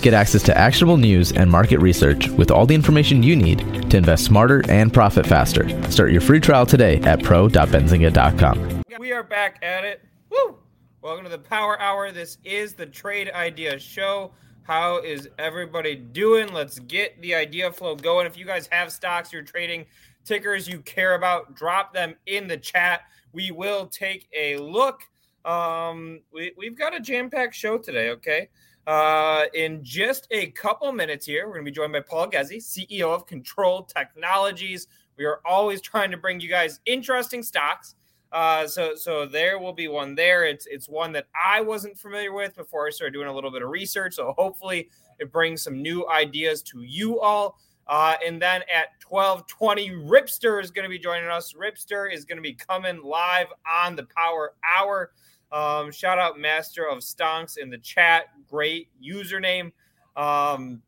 Get access to actionable news and market research with all the information you need to invest smarter and profit faster. Start your free trial today at pro.benzinga.com. We are back at it. Woo! Welcome to the Power Hour. This is the Trade Idea Show. How is everybody doing? Let's get the idea flow going. If you guys have stocks you're trading, tickers you care about, drop them in the chat. We will take a look. Um, we, we've got a jam packed show today, okay? Uh, in just a couple minutes here, we're going to be joined by Paul Ghezzi, CEO of Kontrol Technologies. We are always trying to bring you guys interesting stocks. Uh, so so there will be one there. It's it's one that I wasn't familiar with before I started doing a little bit of research. So hopefully it brings some new ideas to you all. Uh, and then at 1220, Ripster is going to be joining us. Ripster is going to be coming live on the Power Hour. Um, shout out Master of Stonks in the chat. Great username. Um,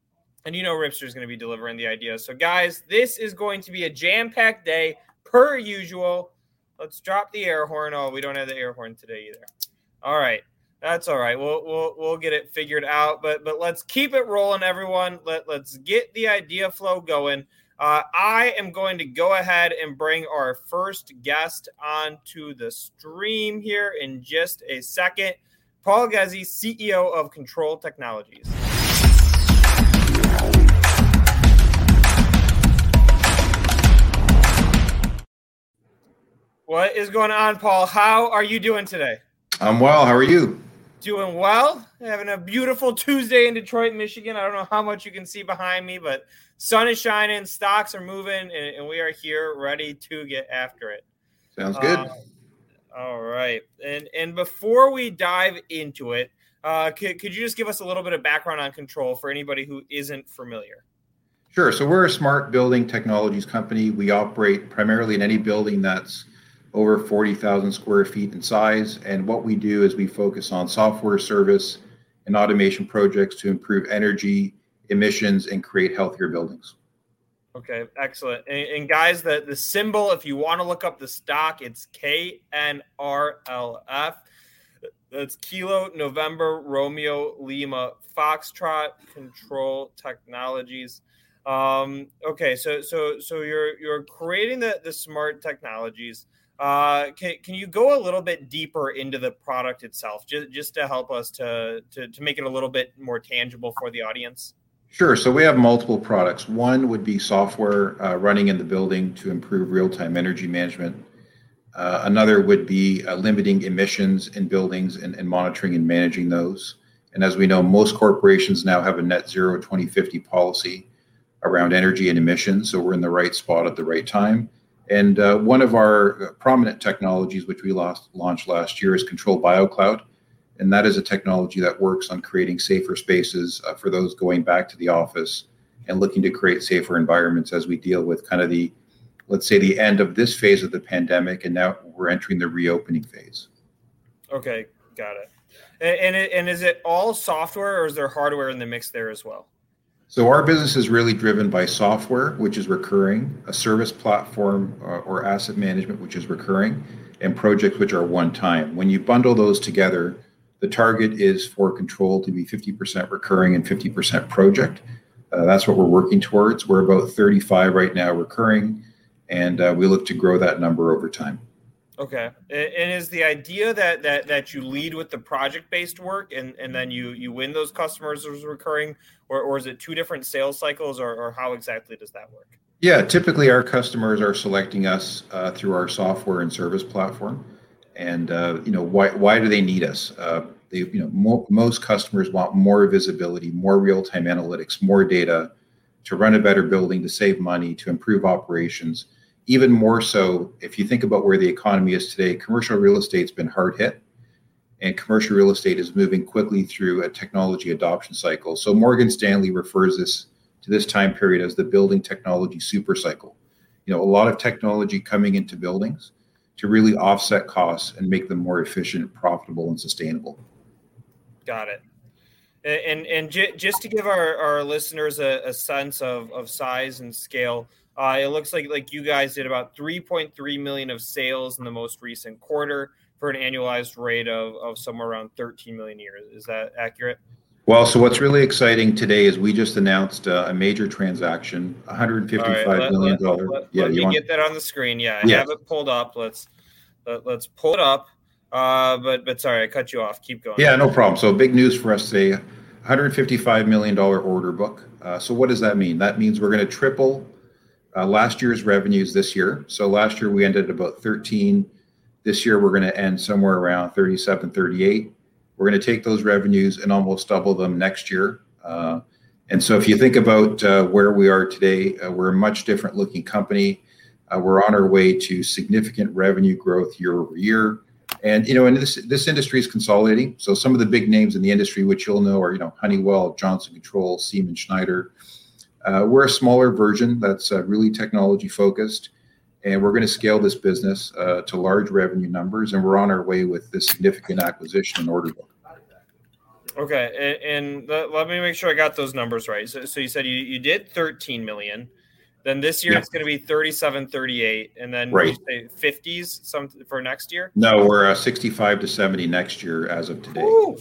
and you know Ripster is going to be delivering the ideas. So, guys, this is going to be a jam packed day per usual. Let's drop the air horn. Oh, we don't have the air horn today either. All right. That's all right. We'll we'll we'll get it figured out. But but let's keep it rolling, everyone. Let let's get the idea flow going. Uh, I am going to go ahead and bring our first guest onto the stream here in just a second. Paul Ghezzi, CEO of Kontrol Technologies. What is going on, Paul? How are you doing today? I'm well. How are you? Doing well. Having a beautiful Tuesday in Detroit, Michigan. I don't know how much you can see behind me, but sun is shining, stocks are moving, and, and we are here ready to get after it. Sounds good. Uh, all right. And and before we dive into it, uh, could, could you just give us a little bit of background on Kontrol for anybody who isn't familiar? Sure. So we're a smart building technologies company. We operate primarily in any building that's over 40,000 square feet in size. And what we do is we focus on software service and automation projects to improve energy, emissions, and create healthier buildings. Okay, excellent. And, and, guys, the, the symbol, if you want to look up the stock, it's KNRLF. That's Kilo November Romeo Lima Foxtrot Kontrol Technologies. Um, okay, so so so you're you're creating the the smart technologies. Uh, can, can you go a little bit deeper into the product itself, just, just to help us to, to, to make it a little bit more tangible for the audience? Sure. So we have multiple products. One would be software uh, running in the building to improve real-time energy management. Uh, another would be uh, limiting emissions in buildings and, and, monitoring and managing those. And as we know, most corporations now have a net zero 2050 policy around energy and emissions. So we're in the right spot at the right time. And uh, one of our prominent technologies, which we lost, launched last year, is Kontrol BioCloud. And that is a technology that works on creating safer spaces uh, for those going back to the office and looking to create safer environments as we deal with kind of the let's say the end of this phase of the pandemic and now we're entering the reopening phase. Okay got it. And, and, and is it all software or is there hardware in the mix there as well so our business is really driven by software which is recurring a service platform uh, or asset management which is recurring and projects which are one time when you bundle those together the target is for Kontrol to be 50% recurring and 50% project. Uh, that's what we're working towards. We're about 35 right now recurring, and uh, we look to grow that number over time. Okay, and is the idea that that that you lead with the project-based work, and and then you you win those customers as recurring, or or is it two different sales cycles, or or how exactly does that work? Yeah, typically our customers are selecting us uh, through our software and service platform and uh, you know why why do they need us? Uh, they you know mo- most customers want more visibility, more real time analytics, more data to run a better building, to save money, to improve operations. Even more so, if you think about where the economy is today, commercial real estate's been hard hit, and commercial real estate is moving quickly through a technology adoption cycle. So Morgan Stanley refers this to this time period as the building technology super cycle. You know, a lot of technology coming into buildings to really offset costs and make them more efficient, profitable, and sustainable. Got it. And and, j- just to give our, our listeners a, a, sense of, of size and scale, uh, it looks like like you guys did about 3.3 million of sales in the most recent quarter for an annualized rate of, of somewhere around 13 million a year. Is that accurate? Well, so what's really exciting today is we just announced uh, a major transaction, 155 All right, million let, dollar. let, yeah, let you me want? get that on the screen. Yeah, I Yeah. have it pulled up. Let's let, let's pull it up. Uh, but but sorry, I cut you off. Keep going. Yeah, no problem. So big news for us today, 155 million dollar order book. Uh, so what does that mean? That means we're going to triple last year's revenues this year. So last year we ended about 13. This year we're going to end somewhere around 37, 38. We're going to take those revenues and almost double them next year. Uh, and so if you think about uh, where we are today, uh, we're a much different looking company. Uh, we're on our way to significant revenue growth year over year. And you know, and this this industry is consolidating. So some of the big names in the industry, which you'll know, are you know Honeywell, Johnson Control, Siemens, Schneider. Uh, we're a smaller version that's uh, really technology focused, and we're going to scale this business uh, to large revenue numbers. And we're on our way with this significant acquisition and order book. Okay, and, and let, let me make sure I got those numbers right. So, so you said you, you did 13 million. Then this year Yeah. it's going to be 37, 38, and then Right. you say 50s some for next year. No, we're uh, 65 to 70 next year as of today. Ooh.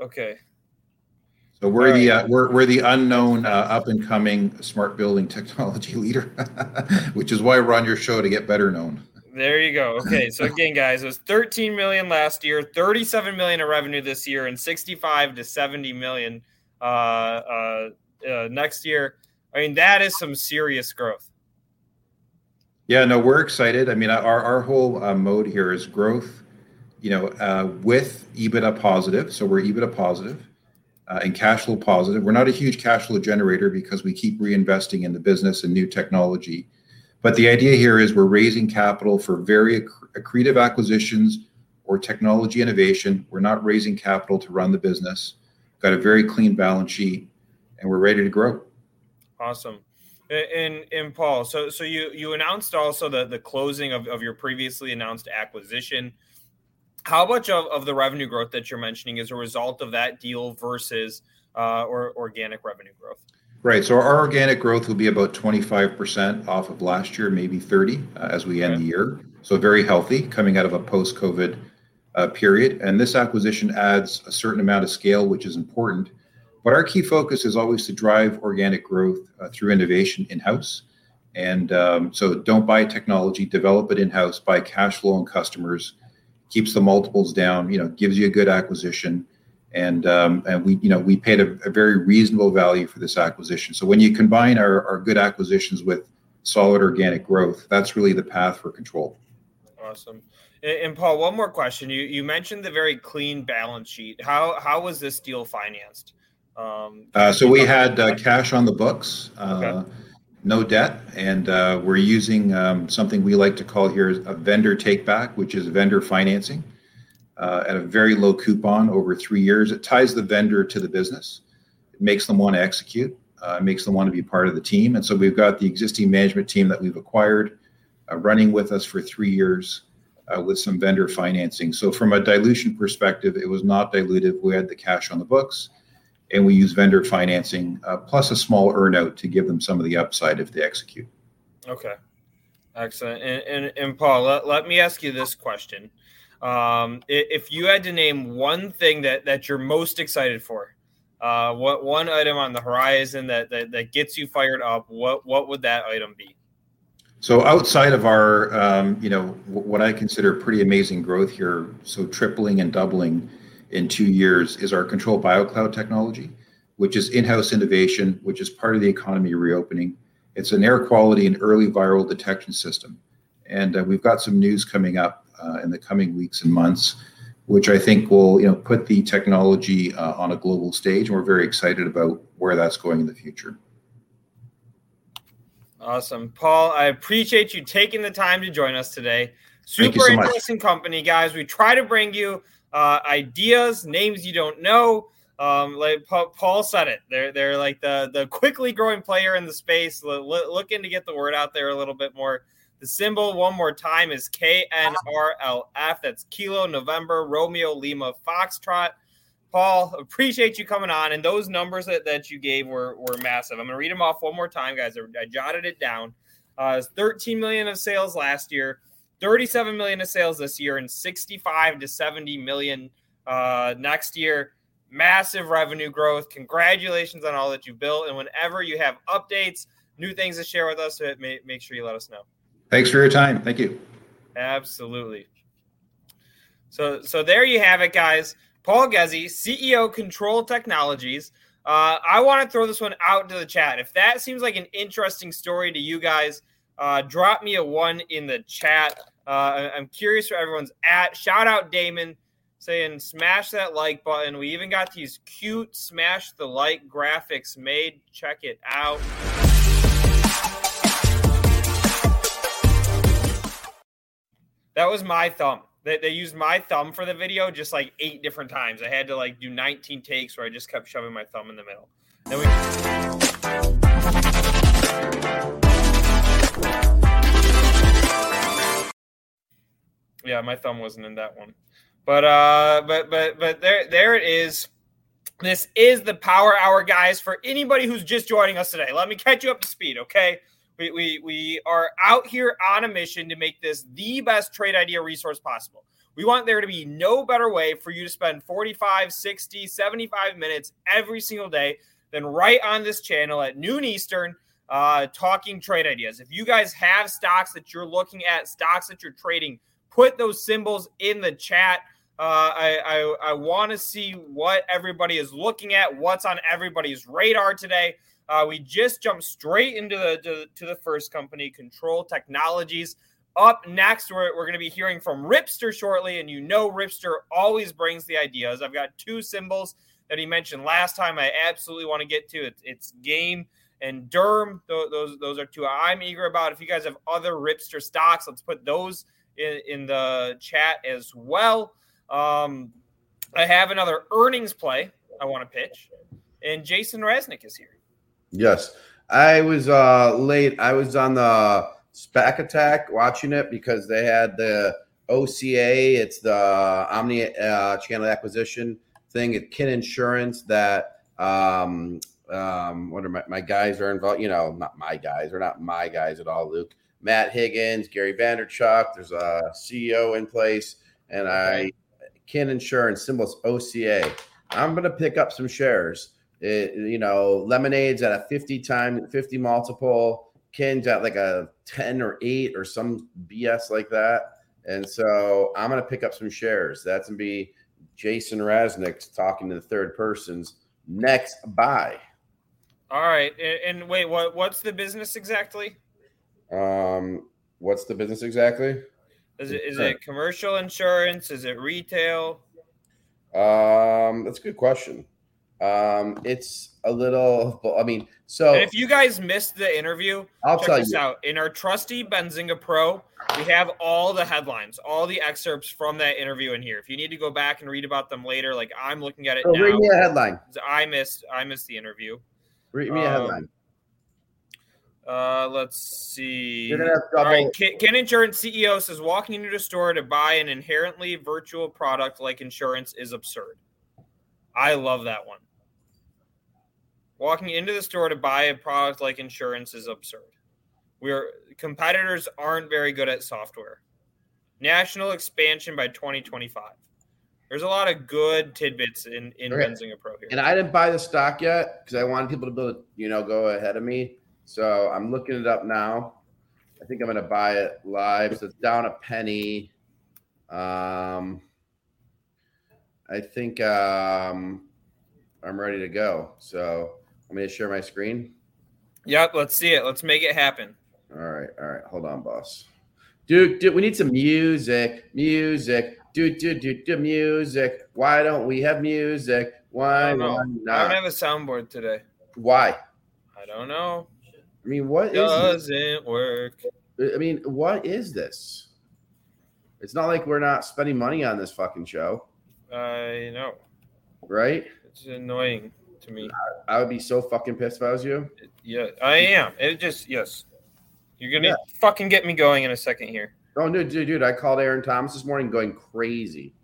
Okay. So we're the uh, we're we're the unknown uh, up and coming smart building technology leader, which is why we're on your show to get better known. There you go. Okay, so again, guys, it was 13 million last year, 37 million in revenue this year, and 65 to 70 million uh, uh, uh, next year. I mean, that is some serious growth. Yeah, no, we're excited. I mean, our our whole uh, mode here is growth. You know, uh, with EBITDA positive, so we're EBITDA positive uh, and cash flow positive. We're not a huge cash flow generator because we keep reinvesting in the business and new technology. But the idea here is we're raising capital for very accretive acquisitions or technology innovation. We're not raising capital to run the business. Got a very clean balance sheet, and we're ready to grow. Awesome. And and Paul, so so you you announced also the the closing of, of your previously announced acquisition. How much of, of the revenue growth that you're mentioning is a result of that deal versus uh, or organic revenue growth? Right. So our organic growth will be about 25% off of last year, maybe 30 uh, as we end Okay. the year. So very healthy coming out of a post-COVID uh, period. And this acquisition adds a certain amount of scale, which is important. But our key focus is always to drive organic growth uh, through innovation in-house. And um, so don't buy technology, develop it in-house, buy cash flow and customers, keeps the multiples down, you know, gives you a good acquisition and um, and we you know we paid a, a very reasonable value for this acquisition. So when you combine our, our good acquisitions with solid organic growth, that's really the path for Kontrol. Awesome. And, and Paul, one more question. You you mentioned the very clean balance sheet. How how was this deal financed? Um, Uh, so we had uh, cash on the books, uh, Okay. No debt, and uh, we're using um, something we like to call here a vendor take back, which is vendor financing. Uh, at a very low coupon over three years. It ties the vendor to the business. It makes them want to execute. Uh, it makes them want to be part of the team. And so we've got the existing management team that we've acquired running with us for three years with some vendor financing. So from a dilution perspective, it was not dilutive. We had the cash on the books, and we use vendor financing uh, plus a small earnout to give them some of the upside if they execute. Okay. Excellent. And, and, and Paul, let, let me ask you this question. Um, if you had to name one thing that, that you're most excited for, uh, what one item on the horizon that, that, that gets you fired up, what, what would that item be? So outside of our, um, you know, what I consider pretty amazing growth here, so tripling and doubling in two years, is our Kontrol BioCloud technology, which is in-house innovation, which is part of the economy reopening. It's an air quality and early viral detection system, and uh, we've got some news coming up uh, in the coming weeks and months, which I think will, you know, put the technology uh, on a global stage, and we're very excited about where that's going in the future. Awesome. Paul, I appreciate you taking the time to join us today. Super so much. interesting company, guys. We try to bring you uh, ideas, names you don't know. Um, like Pa- Paul said it, they're they're like the the quickly growing player in the space, lo- looking to get the word out there a little bit more. The symbol one more time is KNRLF. That's Kilo November Romeo Lima Foxtrot. Paul, appreciate you coming on. And those numbers that, that you gave were, were massive. I'm going to read them off one more time, guys. I, I jotted it down. Uh, it's 13 million of sales last year, 37 million of sales this year, and 65 to 70 million uh, next year. massive revenue growth. Congratulations on all that you built. And whenever you have updates, new things to share with us, make sure you let us know. Thanks for your time. Thank you. Absolutely. So, so there you have it, guys. Paul Ghezzi, CEO, Kontrol Technologies. Uh, I want to throw this one out into the chat. If that seems like an interesting story to you guys, uh, drop me a one in the chat. Uh, I'm curious where everyone's at. Shout out Damon saying smash that like button. We even got these cute smash the like graphics made. Check it out. That was my thumb. They, they used my thumb for the video just like eight different times. I had to like do 19 takes where I just kept shoving my thumb in the middle. Then we. Yeah, my thumb wasn't in that one. But uh but but but there there it is. This is the power hour, guys. For anybody who's just joining us today, let me catch you up to speed, okay? We, we, we are out here on a mission to make this the best trade idea resource possible. We want there to be no better way for you to spend 45, 60, 75 minutes every single day than right on this channel at noon Eastern, uh, talking trade ideas. If you guys have stocks that you're looking at, stocks that you're trading, put those symbols in the chat. Uh, I, I, I want to see what everybody is looking at, what's on everybody's radar today. Uh, we just jumped straight into the to, to, the first company, Kontrol Technologies. Up next, we're, we're going to be hearing from Ripster shortly, and you know Ripster always brings the ideas. I've got two symbols that he mentioned last time. I absolutely want to get to it. It's Game and Derm. Those, those those are two I'm eager about. If you guys have other Ripster stocks, let's put those in, in the chat as well. Um, I have another earnings play I want to pitch, and Jason Raznick is here. Yes, I was uh, late. I was on the SPAC attack watching it because they had the OCA. It's the Omni uh, channel acquisition thing at Kin Insurance that um, um, what are my, my guys are involved? You know, not my guys. They're not my guys at all, Luke. Matt Higgins, Gary Vaynerchuk. There's a CEO in place, and I Kin Insurance symbols OCA. I'm going to pick up some shares. It, you know, Lemonade's at a 50 time 50 multiple. Kin's at like a 10 or 8 or some BS like that. And so I'm going to pick up some shares. That's going to be Jason Raznick talking to the third persons next buy. All right. And, wait, what what's the business exactly? Um, what's the business exactly? Is it is it commercial insurance? Is it retail? Um, that's a good question. Um, it's a little. I mean, so and if you guys missed the interview, I'll check tell this you. out. In our trusty Benzinga Pro, we have all the headlines, all the excerpts from that interview in here. If you need to go back and read about them later, like I'm looking at it so now. Read me a headline. I missed. I missed the interview. Read me a Um, headline. Uh, let's see. You're gonna have All right, Kin, Kin Insurance CEO says walking into a store to buy an inherently virtual product like insurance is absurd. I love that one. Walking into the store to buy a product like insurance is absurd. We're competitors aren't very good at software. National expansion by 2025. There's a lot of good tidbits in in Okay. Benzinga Pro here. And I didn't buy the stock yet because I wanted people to build, you know, go ahead of me. So I'm looking it up now. I think I'm going to buy it live. So it's down a penny. Um, I think um, I'm ready to go. So I'm going to share my screen. Yep, let's see it. Let's make it happen. All right, all right. Hold on, boss. Dude, dude, we need some music. Music. Dude, dude, dude, dude, music. Why don't we have music? Why, I Why don't know. I don't not? have a soundboard today. Why? I don't know. I mean, what is this? Doesn't work. I mean, what is this? It's not like we're not spending money on this fucking show, I know. right? It's annoying to me. I would be so fucking pissed if I was you. Yeah, I am. It just yes. You're gonna Yeah. fucking get me going in a second here Oh, dude, dude, dude! I called Aaron Thomas this morning, going crazy.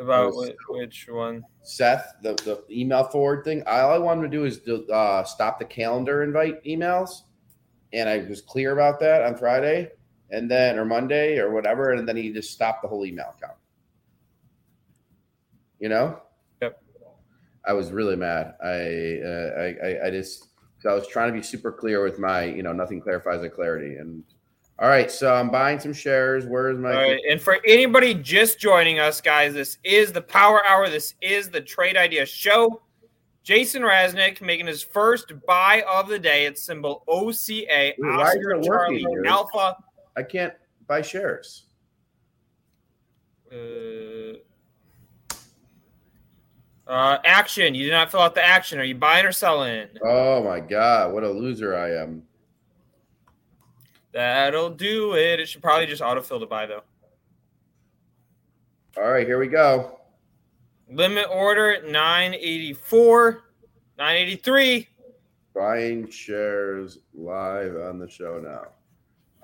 About Oh, which one. Seth, the, the email forward thing. All I wanted to do is to, uh, stop the calendar invite emails, and I was clear about that on Friday, and then or Monday or whatever, and then he just stopped the whole email account. You know. Yep. I was really mad. I, uh, I, I just, I was trying to be super clear with my, you know, nothing clarifies a clarity. And all right, so I'm buying some shares. Where's my? All right, and for anybody just joining us, guys, this is the Power Hour. This is the Trade Idea Show. Jason Raznick making his first buy of the day. It's symbol OCA. Dude, Oscar Charlie working, Alpha. I can't buy shares. Uh, uh, action. You did not fill out the action. Are you buying or selling? Oh my god, what a loser I am. That'll do it. It should probably just autofill to buy though. All right, here we go. Limit order 984, 983. Buying shares live on the show now.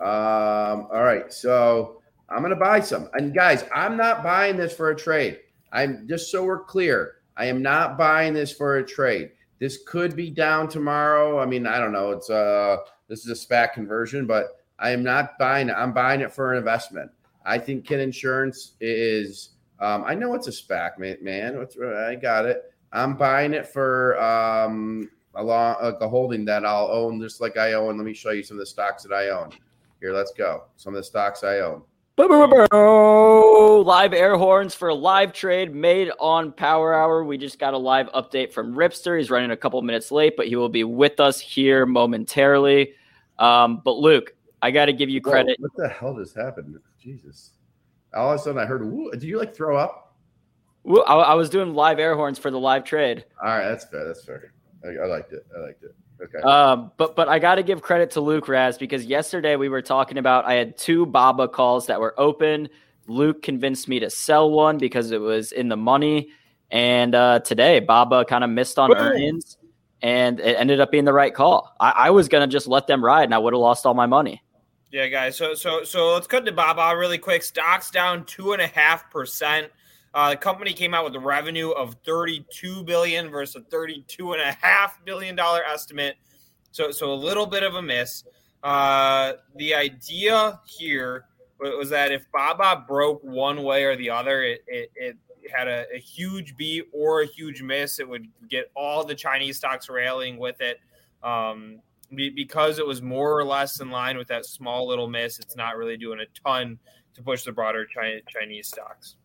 Um, all right, so I'm gonna buy some. And guys, I'm not buying this for a trade. I'm just so we're clear. I am not buying this for a trade. This could be down tomorrow. I mean, I don't know. It's uh this is a SPAC conversion, but I am not buying it. I'm buying it for an investment. I think Kin Insurance is. Um, I know it's a SPAC, man. What's, I got it. I'm buying it for um, a, long, like a holding that I'll own, just like I own. Let me show you some of the stocks that I own. Here, let's go. Some of the stocks I own. Live air horns for a live trade made on Power Hour. We just got a live update from Ripster. He's running a couple minutes late, but he will be with us here momentarily. Um, but Luke, I got to give you credit. Whoa, what the hell just happened? Jesus! All of a sudden, I heard. Woo, did you like throw up? Woo, I, I, was doing live air horns for the live trade. All right, that's fair. That's fair. I, I liked it. I liked it. Okay. Um, but but I got to give credit to Luke Raz because yesterday we were talking about I had two Baba calls that were open. Luke convinced me to sell one because it was in the money, and uh, today Baba kind of missed on Woo! earnings, and it ended up being the right call. I, I was gonna just let them ride, and I would have lost all my money. Yeah, guys. So so so let's cut to Baba really quick. Stocks down two and a half percent. Uh, the company came out with a revenue of 32 billion versus a 32 and a half billion dollar estimate. So, so a little bit of a miss. Uh, the idea here was that if Baba broke one way or the other, it, it, it had a, a, huge beat or a huge miss. It would get all the Chinese stocks railing with it. Um, because it was more or less in line with that small little miss, it's not really doing a ton to push the broader Chinese stocks.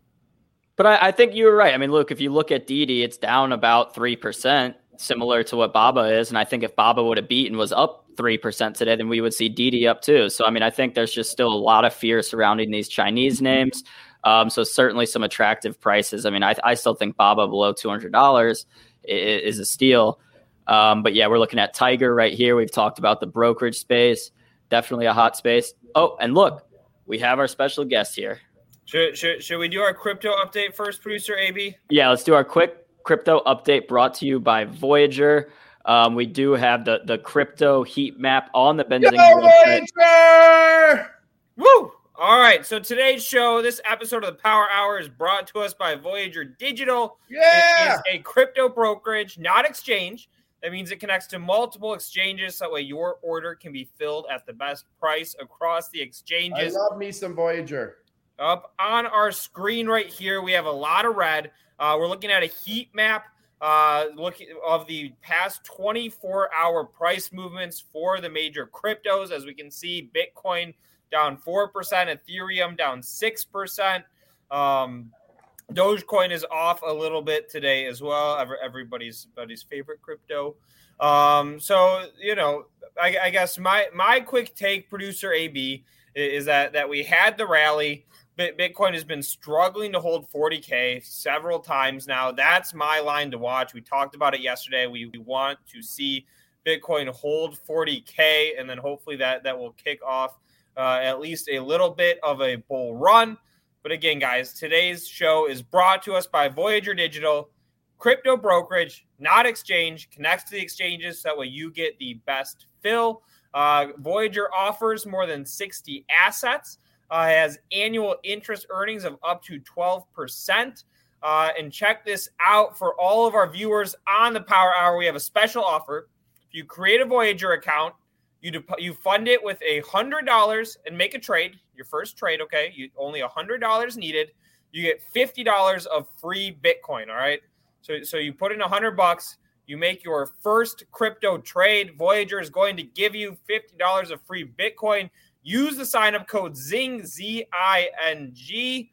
But I, I, think you were right. I mean, look, if you look at Didi, it's down about 3%, similar to what Baba is. And I think if Baba would have beaten was up 3% today, then we would see Didi up too. So, I mean, I think there's just still a lot of fear surrounding these Chinese names. Um, so, certainly some attractive prices. I mean, I, I still think Baba below $200 is, is a steal. Um, but yeah, we're looking at Tiger right here. We've talked about the brokerage space, definitely a hot space. Oh, and look, we have our special guest here. Should, should, should we do our crypto update first, producer AB? Yeah, let's do our quick crypto update brought to you by Voyager. Um, we do have the the crypto heat map on the Benzinga. Voyager! Woo! All right, so today's show, this episode of the Power Hour is brought to us by Voyager Digital. Yeah, it is a crypto brokerage, not exchange. That means it connects to multiple exchanges. So that way, your order can be filled at the best price across the exchanges. I love me some Voyager. Up on our screen right here, we have a lot of red. Uh, we're looking at a heat map uh, looking of the past 24 hour price movements for the major cryptos. As we can see, Bitcoin down 4%, Ethereum down 6%. Um, Dogecoin is off a little bit today as well. Everybody's everybody's favorite crypto. Um, so you know, I, I guess my my quick take, producer AB, is that that we had the rally. Bitcoin has been struggling to hold 40K several times now. That's my line to watch. We talked about it yesterday. We, we want to see Bitcoin hold 40K, and then hopefully that, that will kick off uh, at least a little bit of a bull run. But again, guys, today's show is brought to us by Voyager Digital, crypto brokerage, not exchange, connects to the exchanges so that way you get the best fill. Uh, Voyager offers more than 60 assets uh, has annual interest earnings of up to 12%. Uh, and check this out for all of our viewers on the Power Hour. We have a special offer. If you create a Voyager account, you dep- you fund it with a hundred dollars and make a trade. Your first trade, okay? You only a hundred dollars needed. You get fifty dollars of free Bitcoin. All right. So, so you put in a hundred bucks, you make your first crypto trade. Voyager is going to give you fifty dollars of free Bitcoin. Use the sign up code ZING Z I N G,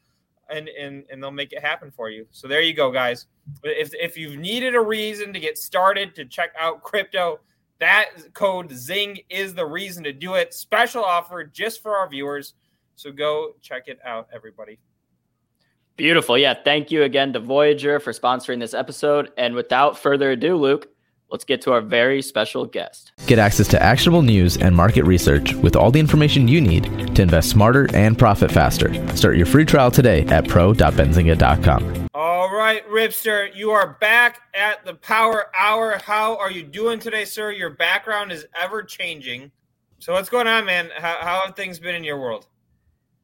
and and and they'll make it happen for you. So there you go, guys. If if you've needed a reason to get started to check out crypto, that code ZING is the reason to do it. Special offer just for our viewers. So go check it out, everybody. Beautiful. Yeah. Thank you again to Voyager for sponsoring this episode. And without further ado, Luke, let's get to our very special guest. Get access to actionable news and market research with all the information you need to invest smarter and profit faster. Start your free trial today at pro.benzinga.com. All right, Ripster, you are back at the Power Hour. How are you doing today, sir? Your background is ever changing. So, what's going on, man? How, how have things been in your world?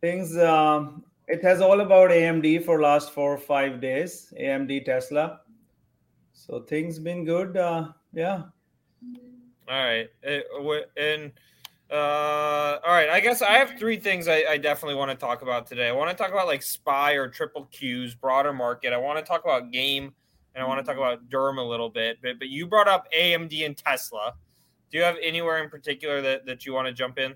Things um, it has all about AMD for last four or five days. AMD Tesla. So things been good. Uh, yeah. All right, uh, and uh, all right. I guess I have three things I, I definitely want to talk about today. I want to talk about like SPY or triple Qs, broader market. I want to talk about game, and I want to talk about Derm a little bit. But but you brought up AMD and Tesla. Do you have anywhere in particular that that you want to jump in?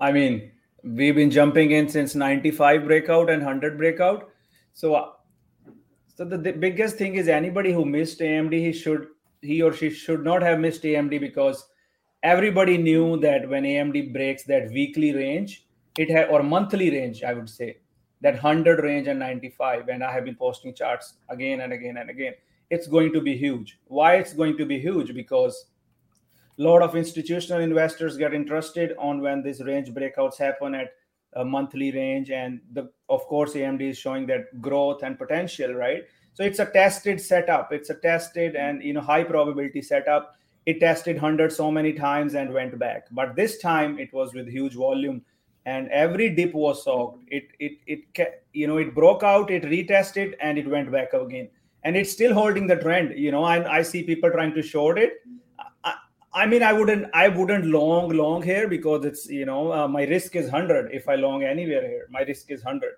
I mean, we've been jumping in since 95 breakout and 100 breakout so so the, the, biggest thing is anybody who missed amd he should he or she should not have missed amd because everybody knew that when amd breaks that weekly range it had or monthly range i would say that 100 range and 95 and i have been posting charts again and again and again. It's going to be huge. Why it's going to be huge? Because a lot of institutional investors get interested on when these range breakouts happen at monthly range and the of course amd is showing that growth and potential right? So it's a tested setup. It's a tested and you know high probability setup. It tested 100 so many times and went back. But this time it was with huge volume and every dip was soaked. It it it you know it broke out it retested and it went back again. And it's still holding the trend you know i, I see people trying to short it I mean, I wouldn't, I wouldn't long, long here because it's, you know, uh, my risk is hundred. If I long anywhere here, my risk is hundred.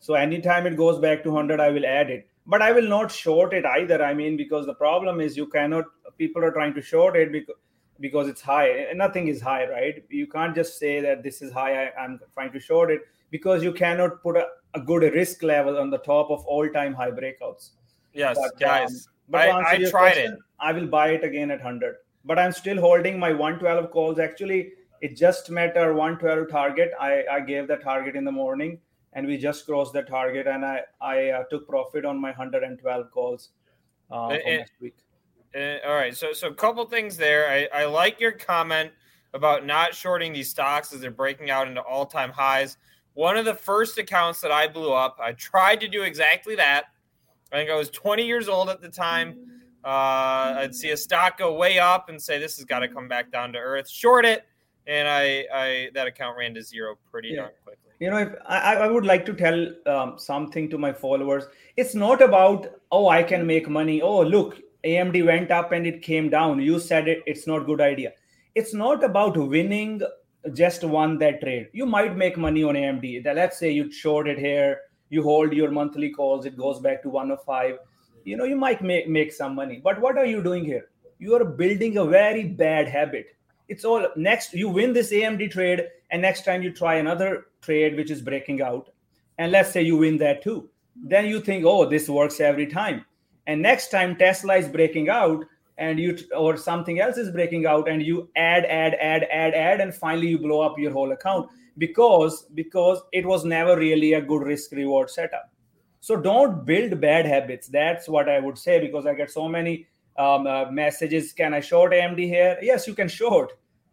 So anytime it goes back to hundred, I will add it. But I will not short it either. I mean, because the problem is you cannot. People are trying to short it because because it's high. Nothing is high, right? You can't just say that this is high. I, am trying to short it because you cannot put a, a, good risk level on the top of all-time high breakouts. Yes, but, guys. Um, but I, I tried question, it. I will buy it again at hundred but I'm still holding my 112 calls. Actually, it just met our 112 target. I, I gave the target in the morning and we just crossed the target and I, I uh, took profit on my 112 calls uh, next week. All right. So, so a couple things there. I, I like your comment about not shorting these stocks as they're breaking out into all time highs. One of the first accounts that I blew up, I tried to do exactly that. I think I was 20 years old at the time. Uh, I'd see a stock go way up and say this has got to come back down to earth. Short it, and I, I that account ran to zero pretty yeah. darn quickly. You know, if I, I would like to tell um, something to my followers. It's not about oh I can make money. Oh look, AMD went up and it came down. You said it. It's not good idea. It's not about winning just one that trade. You might make money on AMD. Let's say you short it here. You hold your monthly calls. It goes back to 105 you know you might make, make some money but what are you doing here? You are building a very bad habit. It's all next you win this amd trade and next time you try another trade which is breaking out and let's say you win that too then you think oh this works every time. And next time tesla is breaking out and you or something else is breaking out and you add add add add add and finally you blow up your whole account because because it was never really a good risk reward setup so don't build bad habits. That's what I would say because I get so many um, uh, messages. Can I short AMD here? Yes, you can short,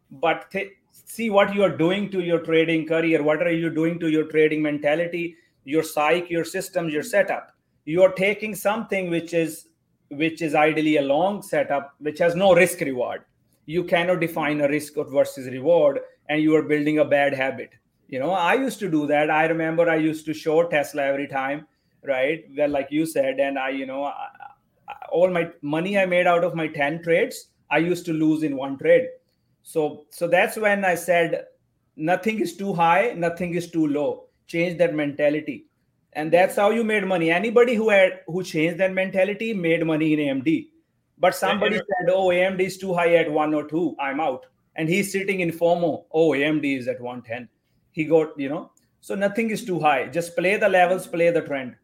but th- see what you are doing to your trading career. What are you doing to your trading mentality, your psyche, your systems, your setup? You are taking something which is which is ideally a long setup, which has no risk reward. You cannot define a risk versus reward, and you are building a bad habit. You know, I used to do that. I remember I used to short Tesla every time right? Well like you said and i you know I, all my money i made out of my 10 trades i used to lose in one trade. So so that's when i said nothing is too high nothing is too low. Change that mentality. And that's how you made money. Anybody who had who changed that mentality made money in amd but somebody said oh amd is too high at 1 or 2 i'm out. And he's sitting in fomo. Oh amd is at 110 he got you know so nothing is too high. Just play the levels play the trend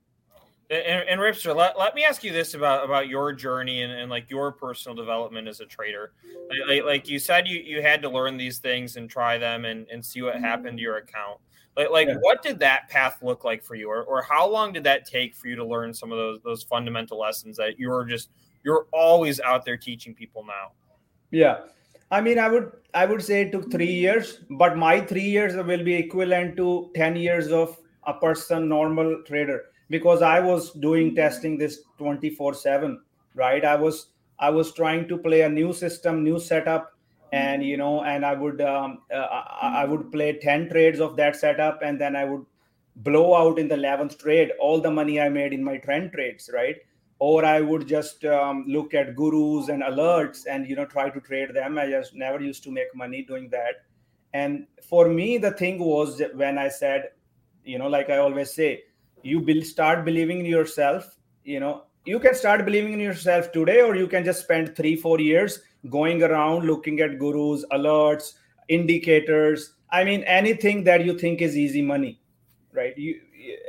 and, and Ripster, let, let me ask you this about about your journey and, and like your personal development as a trader. Like, like, you said, you, you had to learn these things and try them and, and see what mm-hmm. happened to your account. Like, like yeah. what did that path look like for you, or, or how long did that take for you to learn some of those those fundamental lessons that you're just you're always out there teaching people now? Yeah, I mean, I would I would say it took three mm-hmm. years, but my three years will be equivalent to ten years of a person normal trader because I was doing testing this 24 7, right? I was I was trying to play a new system, new setup, and you know, and I would um, uh, I, I would play 10 trades of that setup, and then I would blow out in the 11th trade all the money I made in my trend trades, right? Or I would just um, look at gurus and alerts and you know try to trade them. I just never used to make money doing that. And for me, the thing was when I said, you know, like I always say, you will start believing in yourself you know you can start believing in yourself today or you can just spend three four years going around looking at gurus alerts indicators i mean anything that you think is easy money right? You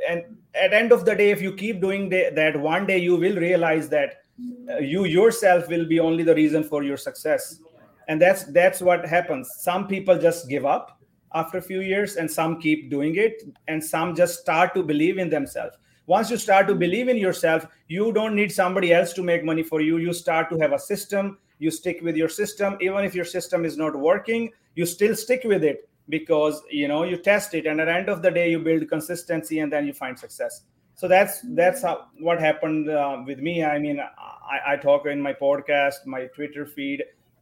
and at end of the day if you keep doing that one day you will realize that uh, you yourself will be only the reason for your success. And that's that's what happens. Some people just give up after a few years and some keep doing it and some just start to believe in themselves. Once you start to believe in yourself you don't need somebody else to make money for you. You start to have a system. You stick with your system. Even if your system is not working you still stick with it because you know you test it. And at the end of the day you build consistency and then you find success. So that's that's how, what happened uh, with me. I mean I, I talk in my podcast my twitter feed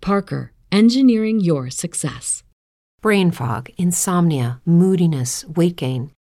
Parker, engineering your success. Brain fog, insomnia, moodiness, weight gain.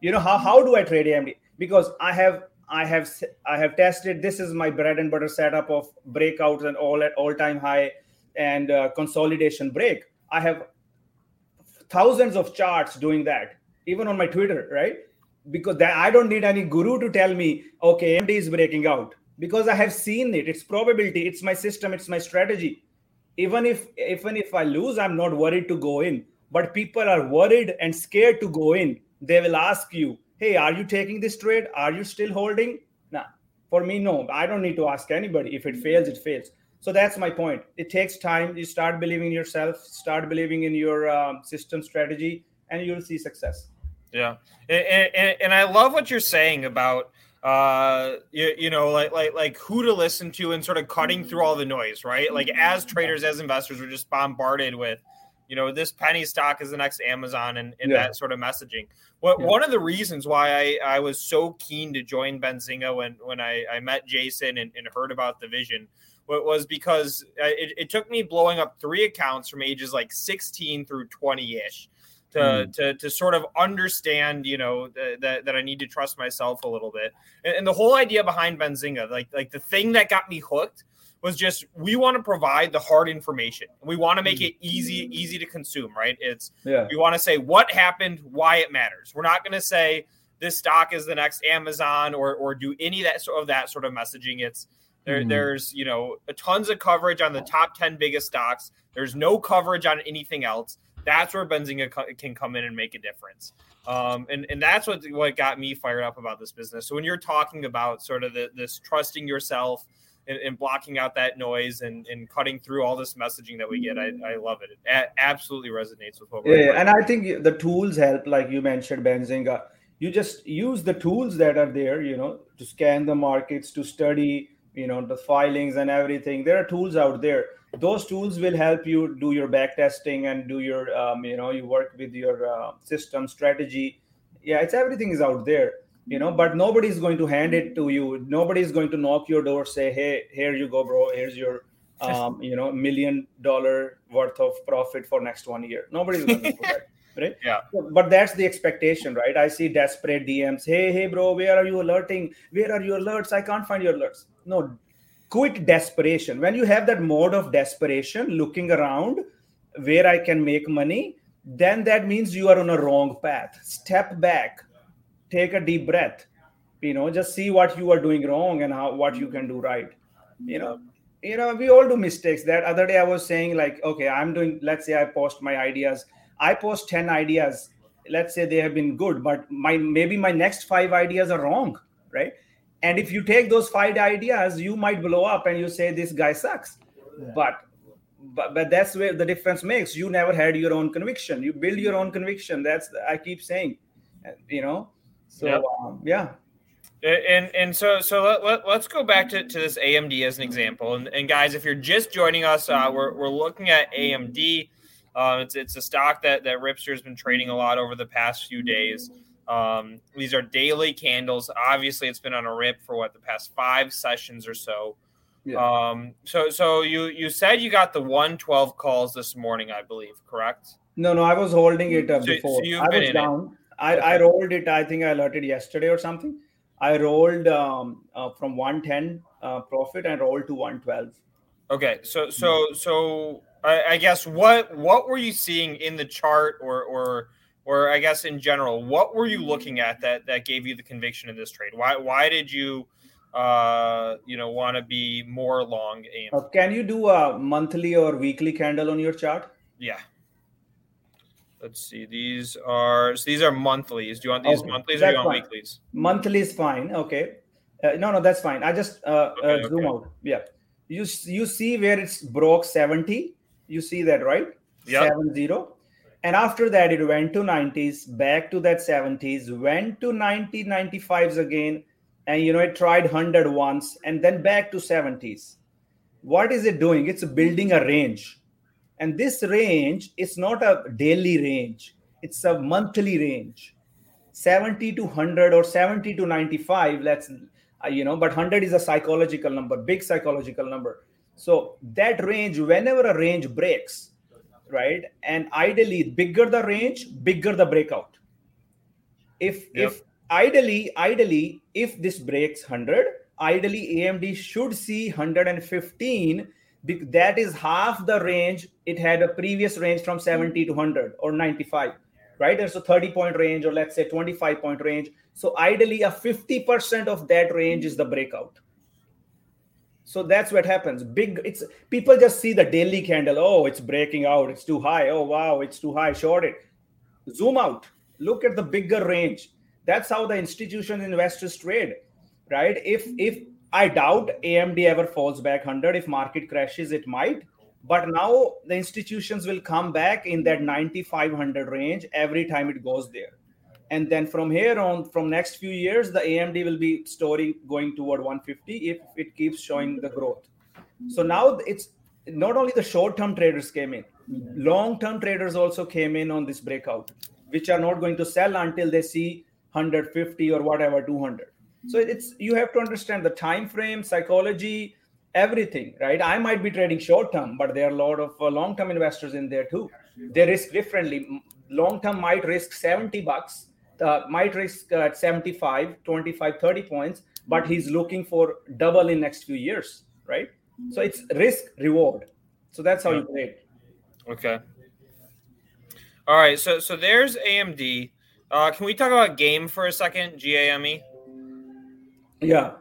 You know how, how do I trade AMD? Because I have I have I have tested. This is my bread and butter setup of breakouts and all at all time high and uh, consolidation break. I have thousands of charts doing that, even on my Twitter, right? because that I don't need any guru to tell me, okay, AMD is breaking out because I have seen it. It's probability. It's my system. It's my strategy. Even if even if I lose, I'm not worried to go in. But people are worried and scared to go in. They will ask you, "Hey, are you taking this trade? Are you still holding?" Nah. For me, no. I don't need to ask anybody. If it fails, it fails. So that's my point. It takes time. You start believing in yourself, start believing in your um, system strategy, and you'll see success. Yeah, and, and, and I love what you're saying about uh you, you know like like like who to listen to and sort of cutting through all the noise right like as traders as investors we're just bombarded with you know this penny stock is the next amazon and, and yeah. that sort of messaging what yeah. one of the reasons why I, I was so keen to join benzinga when when i, I met jason and, and heard about the vision was because it, it took me blowing up three accounts from ages like 16 through 20ish to mm. to to sort of understand, you know, that that I need to trust myself a little bit. And, and, the whole idea behind Benzinga, like like the thing that got me hooked was just we want to provide the hard information. We want to make mm. it easy easy to consume, right? It's yeah. we want to say what happened, why it matters. We're not going to say this stock is the next Amazon or or do any of that sort of that sort of messaging. It's there, mm. there's you know tons of coverage on the top 10 biggest stocks. There's no coverage on anything else that's where Benzinga can come in and make a difference. Um, and, and that's what, what got me fired up about this business. So when you're talking about sort of the, this trusting yourself and, and, blocking out that noise and, and cutting through all this messaging that we get, I, I love it. It a- absolutely resonates with what we're Yeah, and I think the tools help, like you mentioned, Benzinga. You just use the tools that are there, you know, to scan the markets, to study, you know, the filings and everything. There are tools out there those tools will help you do your back testing and do your um, you know you work with your uh, system strategy yeah it's everything is out there you know but nobody's going to hand it to you. Nobody's going to knock your door say hey here you go bro. Here's your um, you know million dollar worth of profit for next one year. Nobody's going to do that right? Yeah. But that's the expectation right? I see desperate dms hey hey bro where are you alerting? Where are your alerts? I can't find your alerts. No quit desperation. When you have that mode of desperation looking around where i can make money then that means you are on a wrong path. Step back take a deep breath you know just see what you are doing wrong and how what you can do right. You know you know we all do mistakes. That other day i was saying like okay i'm doing let's say i post my ideas. I post 10 ideas. Let's say they have been good but my maybe my next five ideas are wrong right? And if you take those five ideas you might blow up and you say this guy sucks. Yeah. but but but that's where the difference makes. You never had your own conviction. You build your own conviction. That's i keep saying you know so yep. um, yeah and and so so let, let, us go back to, to this amd as an example and, and guys if you're just joining us uh, we're, we're looking at amd uh, it's, it's a stock that that ripster has been trading a lot over the past few days um, these are daily candles. Obviously, it's been on a rip for what the past five sessions or so. Yeah. Um, so so you you said you got the 112 calls this morning, I believe, correct? No, no, I was holding it uh, before. So I was down. I. I rolled it. I think I alerted yesterday or something. I rolled um, uh, from 110 uh, profit and rolled to 112. Okay, so so so I, I guess what what were you seeing in the chart or or or I guess in general, what were you looking at that that gave you the conviction in this trade? Why why did you uh you know want to be more long? Uh, can you do a monthly or weekly candle on your chart? Yeah. Let's see. These are so these are monthlies. Do you want these okay. monthlies or do you want fine. weeklies? Monthly is fine. Okay. Uh, no, no, that's fine. I just uh, okay, uh zoom okay. out. Yeah. You you see where it's broke 70. You see that, right? Yeah. Seven zero and after that it went to 90s back to that 70s went to 1995s again and you know it tried 100 once and then back to 70s what is it doing it's building a range and this range is not a daily range it's a monthly range 70 to 100 or 70 to 95 let's uh, you know but 100 is a psychological number big psychological number so that range whenever a range breaks right? And ideally, bigger the range, bigger the breakout. If yep. if ideally, ideally, if this breaks 100, ideally AMD should see 115. That is half the range it had a previous range from 70 to 100 or 95, right? There's a 30 point range or let's say 25 point range. So ideally, a 50% of that range is the breakout so that's what happens. Big, it's people just see the daily candle. Oh, it's breaking out. It's too high. Oh, wow, it's too high. Short it. Zoom out. Look at the bigger range. That's how the institutional investors trade, right? If if I doubt AMD ever falls back 100, if market crashes, it might. But now the institutions will come back in that 9500 range every time it goes there. And then from here on from next few years the amd will be story going toward 150 if it keeps showing the growth. So now it's not only the short term traders came in. Long term traders also came in on this breakout which are not going to sell until they see 150 or whatever 200 so it's you have to understand the time frame psychology everything right? I might be trading short term but there are a lot of uh, long term investors in there too. They risk differently. Long term might risk 70 bucks uh, might risk at 75 25 30 points but he's looking for double in next few years right? So it's risk reward. So that's how you play it okay. All right. So so there's amd uh, can we talk about game for a second? G-a-m-e yeah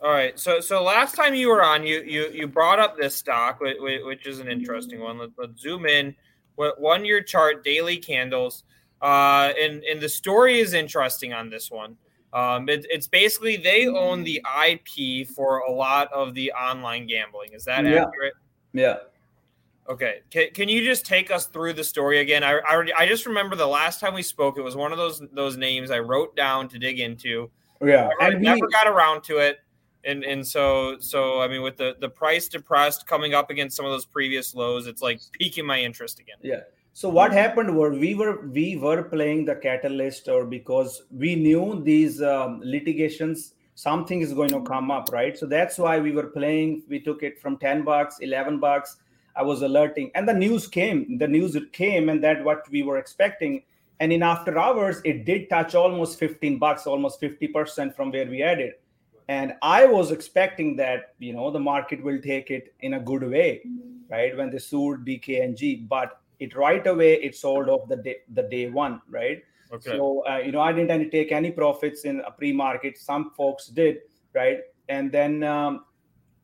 all right so so last time you were on you you you brought up this stock which, which is an interesting one Let, let's zoom in one year chart daily candles uh, and and the story is interesting on this one. Um, it, it's basically they own the IP for a lot of the online gambling. Is that Yeah. accurate? Yeah. Okay. Can, can you just take us through the story again? I, I I just remember the last time we spoke, it was one of those those names I wrote down to dig into. Yeah. I And never got around to it. And and so so I mean with the the price depressed coming up against some of those previous lows, it's like piquing my interest again. yeah. So what happened were we were we were playing the catalyst, or because we knew these um, litigations, something is going to come up, right? So that's why we were playing. We took it from ten bucks, eleven bucks. I was alerting, and the news came. The news came, and that what we were expecting. And in after hours, it did touch almost fifteen bucks, almost fifty percent from where we had it. And I was expecting that you know the market will take it in a good way, right? When they sued DKNG, but it right away it sold off the day the day one, right? Okay. So uh, you know I didn't any- take any profits in a pre-market. Some folks did, right? And then um,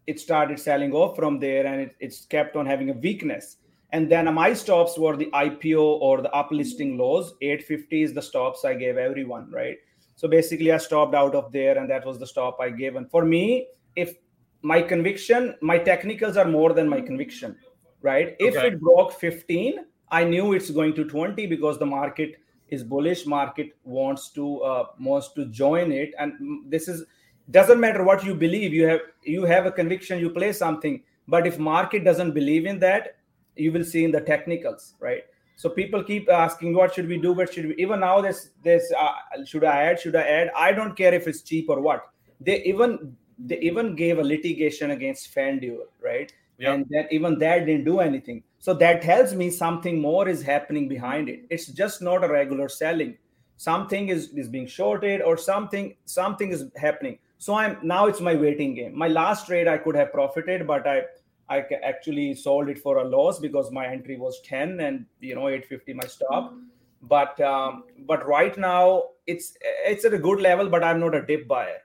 it started selling off from there, and it, it's kept on having a weakness. And then my stops were the IPO or the uplisting lows. 850 is the stops I gave everyone, right? So basically, I stopped out of there, and that was the stop I gave. And for me, if my conviction, my technicals are more than my conviction, right? If Okay. it broke 15, I knew it's going to 20 because the market is bullish. Market wants to uh, wants to join it, and this is doesn't matter what you believe. You have you have a conviction. You play something, but if market doesn't believe in that, you will see in the technicals, right? So people keep asking, what should we do? What should we? Even now, this this uh, should I add? Should I add? I don't care if it's cheap or what. They even they even gave a litigation against FanDuel, right? Yep. And that even that didn't do anything. So that tells me something more is happening behind it. It's just not a regular selling. Something is is being shorted or something something is happening. So I'm now it's my waiting game. My last trade I could have profited, but I I actually sold it for a loss because my entry was 10 and you know 850 my stop. But um, but right now it's it's at a good level, but I'm not a dip buyer.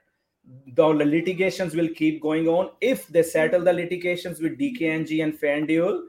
The litigations will keep going on. If they settle the litigations with DKNG and FanDuel,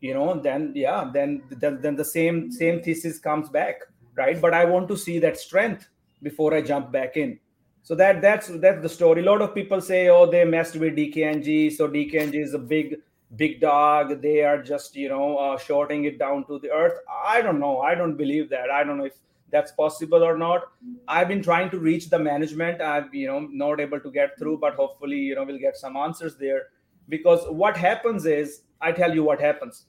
you know, then yeah, then then, then the same same thesis comes back, right? But I want to see that strength before I jump back in. So that that's that's the story. A lot of people say, oh, they messed with DKNG, so DKNG is a big big dog. They are just you know uh, shorting it down to the earth. I don't know. I don't believe that. I don't know if that's possible or not. I've been trying to reach the management. I've you know not able to get through, but hopefully you know we'll get some answers there. Because what happens is, I tell you what happens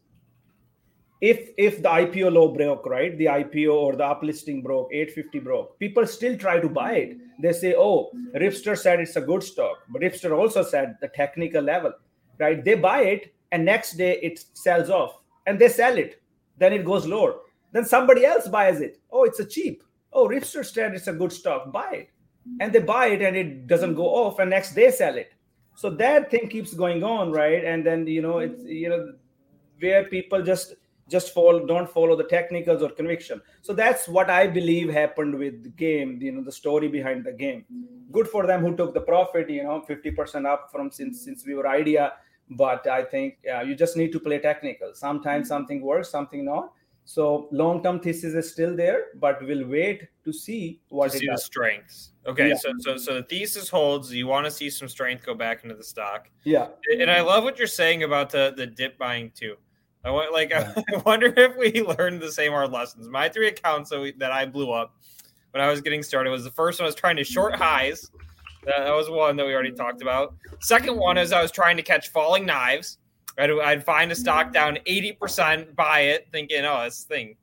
if if the IPO low broke, right? The IPO or the uplisting broke, 850 broke. People still try to buy it. Mm-hmm. They say, "Oh, mm-hmm. Ripster said it's a good stock," but Ripster also said the technical level, right? They buy it, and next day it sells off, and they sell it. Then it goes lower. Then somebody else buys it. Oh, it's a cheap. Oh, Ripster said it's a good stock. Buy it, mm-hmm. and they buy it, and it doesn't go off, and next day sell it. So that thing keeps going on, right? And then you know it's you know where people just just follow don't follow the technicals or conviction. So that's what i believe happened with the game you know the story behind the game. Good for them who took the profit you know 50% up from since since we were idea. But i think uh, you just need to play technical. Sometimes something works something not. So long term thesis is still there but we'll wait to see what to it see the does. strengths. Okay, Yeah. so so so the thesis holds. You want to see some strength go back into the stock, yeah. And I love what you're saying about the the dip buying too. I want like I wonder if we learned the same hard lessons. My three accounts that, we, that I blew up when I was getting started was the first one I was trying to short highs. That, was one that we already talked about. Second one is I was trying to catch falling knives. I'd, I'd find a stock down 80%, buy it, thinking, oh, this thing,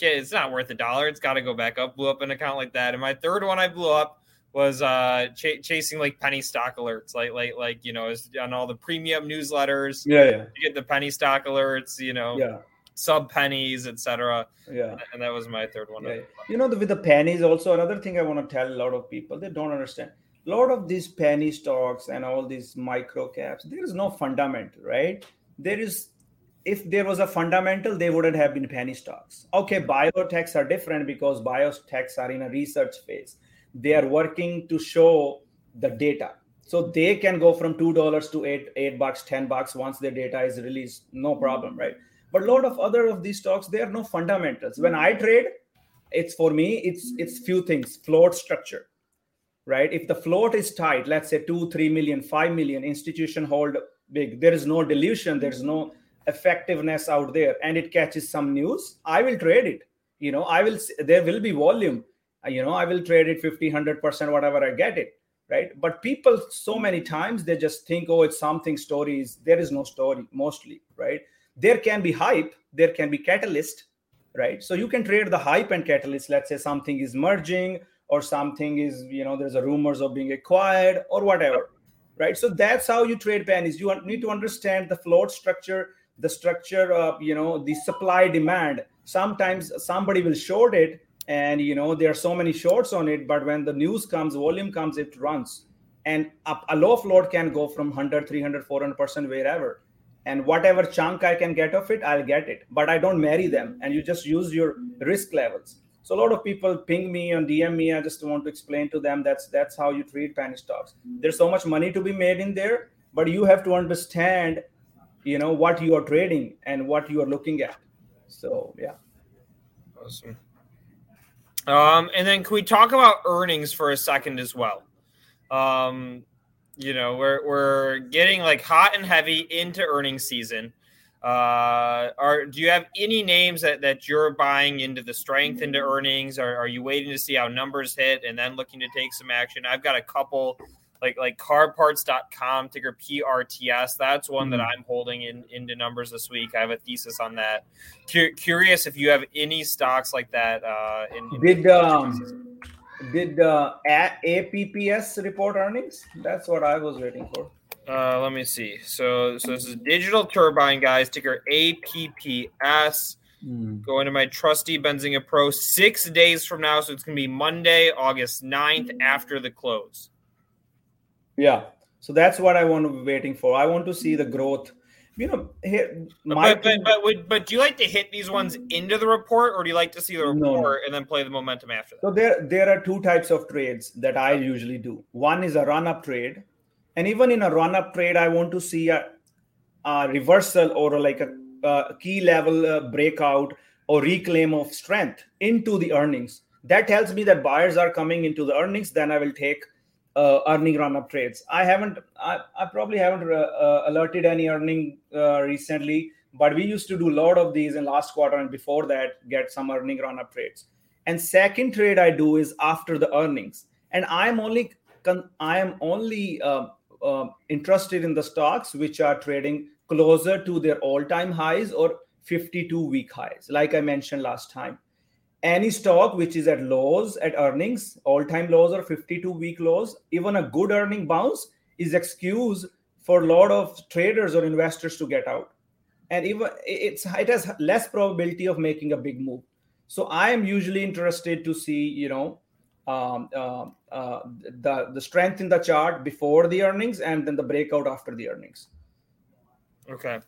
it's not worth a dollar. It's got to go back up. Blew up an account like that. And my third one I blew up was uh ch- chasing like penny stock alerts, like like like you know, is on all the premium newsletters. yeah yeah You get the penny stock alerts, you know, yeah sub pennies, etc. yeah And that was my third one. Yeah. You know, the, with the pennies, also another thing I want to tell a lot of people they don't understand. A lot of these penny stocks and all these micro caps, there is no fundament, right? There is, if there was a fundamental, they wouldn't have been penny stocks. Okay, biotechs are different because biotechs are in a research phase. They are working to show the data. So they can go from two dollars to eight, eight bucks, ten bucks once their data is released, no problem, right? But a lot of other of these stocks, there are no fundamentals. When I trade, it's for me it's it's few things float structure right if the float is tight let's say 2 3 million 5 million institution hold big there is no dilution there's no effectiveness out there and it catches some news i will trade it you know i will there will be volume Uh, you know i will trade it 50 100% whatever i get it right? But people so many times they just think oh it's something stories there is no story mostly right? There can be hype there can be catalyst right? So you can trade the hype and catalyst. Let's say something is merging or something is you know there's a rumors of being acquired or whatever right? So that's how you trade pennies. You need to understand the float structure the structure of you know the supply demand sometimes somebody will short it and you know there are so many shorts on it but when the news comes volume comes it runs. And a, a low float can go from 100 300 400 percent wherever. And whatever chunk i can get of it i'll get it. But i don't marry them. And you just use your risk levels. So a lot of people ping me and dm me. I just want to explain to them that's that's how you treat penny stocks. There's so much money to be made in there but you have to understand you know what you are trading and what you are looking at. So yeah. Awesome um, and then can we talk about earnings for a second as well? Um, you know, we're we're getting like hot and heavy into earnings season. Uh, are do you have any names that, that you're buying into the strength into earnings? Or are you waiting to see how numbers hit and then looking to take some action? I've got a couple like like carparts.com ticker PRTS. That's one mm-hmm. that I'm holding in into numbers this week. I have a thesis on that. curious if you have any stocks like that. Uh, in, in did um, did uh, APPS report earnings? That's what I was waiting for. Uh, let me see. So so this is Digital Turbine guys ticker APPS. Mm. Going to my trusty Benzinga Pro six days from now. So it's going to be Monday, August 9th after the close. Yeah. So that's what I want to be waiting for. I want to see the growth. You know, here, but, but, but, but, but, do you like to hit these ones into the report or do you like to see the report no. and then play the momentum after that? So there, there are two types of trades that I usually do. One is a run up trade. And even in a run up trade, I want to see a, a reversal or like a, a key level uh, breakout or reclaim of strength into the earnings. That tells me that buyers are coming into the earnings. Then I will take – uh, earning run up trades. I haven't, I, I probably haven't uh, uh, alerted any earning uh, recently, but we used to do a lot of these in last quarter and before that, get some earning run up trades. And second trade I do is after the earnings, and I'm only I am only uh, uh, interested in the stocks which are trading closer to their all time highs or 52 week highs, like I mentioned last time any stock which is at lows at earnings all time lows or 52 week lows even a good earning bounce is excuse for a lot of traders or investors to get out. And even it's it has less probability of making a big move. So i am usually interested to see you know um, uh, uh, the the strength in the chart before the earnings and then the breakout after the earnings. Okay.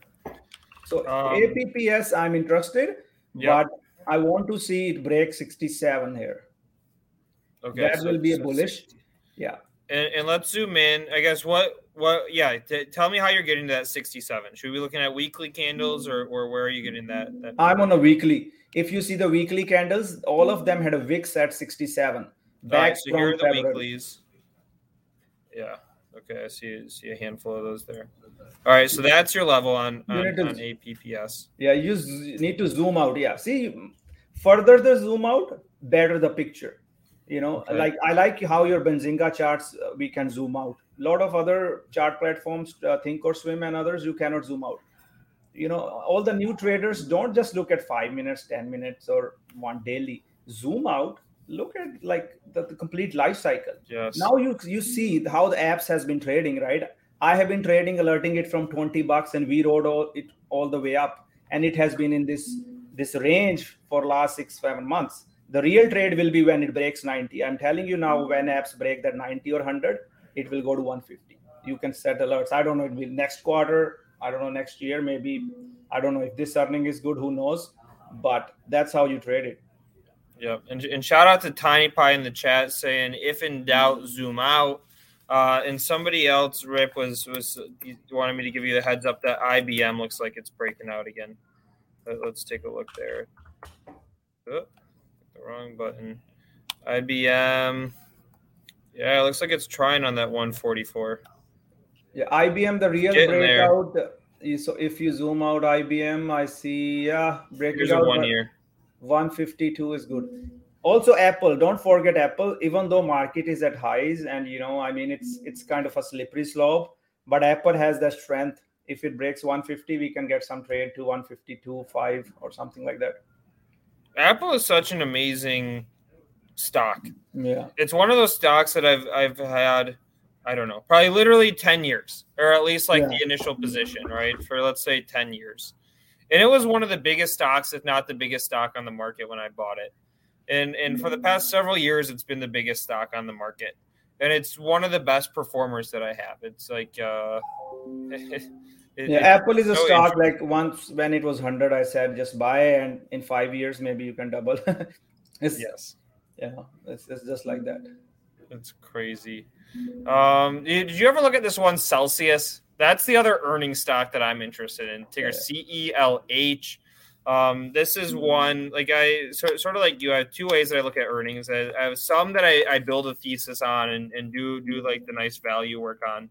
So um, apps i'm interested but I want to see it break 67 here. Okay, that so, will be a bullish. Yeah. And, and, let's zoom in. I guess what what yeah. T- tell me how you're getting to that 67. Should we be looking at weekly candles or or where are you getting that? that I'm on a weekly. If you see the weekly candles, all of them had a VIX at 67. Back right, so here are the February. weeklies. Yeah. Okay, I see see a handful of those there. All right, so that's your level on on, to, on APPS. Yeah, you z- need to zoom out. Yeah, see, further the zoom out, better the picture. You know, okay. like I like how your Benzinga charts uh, we can zoom out. A lot of other chart platforms, uh, Thinkorswim and others, you cannot zoom out. You know, all the new traders don't just look at five minutes, ten minutes, or one daily. Zoom out look at like the, the, complete life cycle. Yes. Now you you see how the apps has been trading right? I have been trading alerting it from 20 bucks and we rode all, it all the way up. And it has been in this this range for last six seven months. The real trade will be when it breaks 90 i'm telling you now when apps break that 90 or 100 it will go to 150 you can set alerts. I don't know it will be next quarter i don't know next year maybe. I don't know if this earning is good who knows? But that's how you trade it Yep. And, and shout out to Tiny Pie in the chat saying, if in doubt, zoom out. Uh, and somebody else, Rip, was was wanted me to give you the heads up that IBM looks like it's breaking out again. Let's take a look there. Oh, the wrong button. IBM. Yeah, it looks like it's trying on that 144. Yeah, IBM, the real Getting breakout. uh, So if you zoom out IBM, I see yeah, breaking Here's a out. one year. 152 is good. Also, Apple. Don't forget Apple. Even though market is at highs, and you know, I mean, it's it's kind of a slippery slope. But Apple has the strength. If it breaks 150, we can get some trade to 152, five or something like that. Apple is such an amazing stock. Yeah. It's one of those stocks that I've I've had, I don't know, probably literally 10 years, or at least like Yeah. the initial position, right? For let's say 10 years. And it was one of the biggest stocks, if not the biggest stock on the market when I bought it. And and for the past several years, it's been the biggest stock on the market. And it's one of the best performers that I have. It's like uh it- Yeah, Apple is a so stock like once when it was 100, I said just buy, and in five years maybe you can double. it's, yes. yeah, it's, it's just like that. It's crazy. Um, did you ever look at this one, Celsius? That's the other earning stock that I'm interested in. Ticker C E L H. Um, this is one like I so, sort of like you. I have two ways that I look at earnings. I, I have some that I, I build a thesis on and, and do do like the nice value work on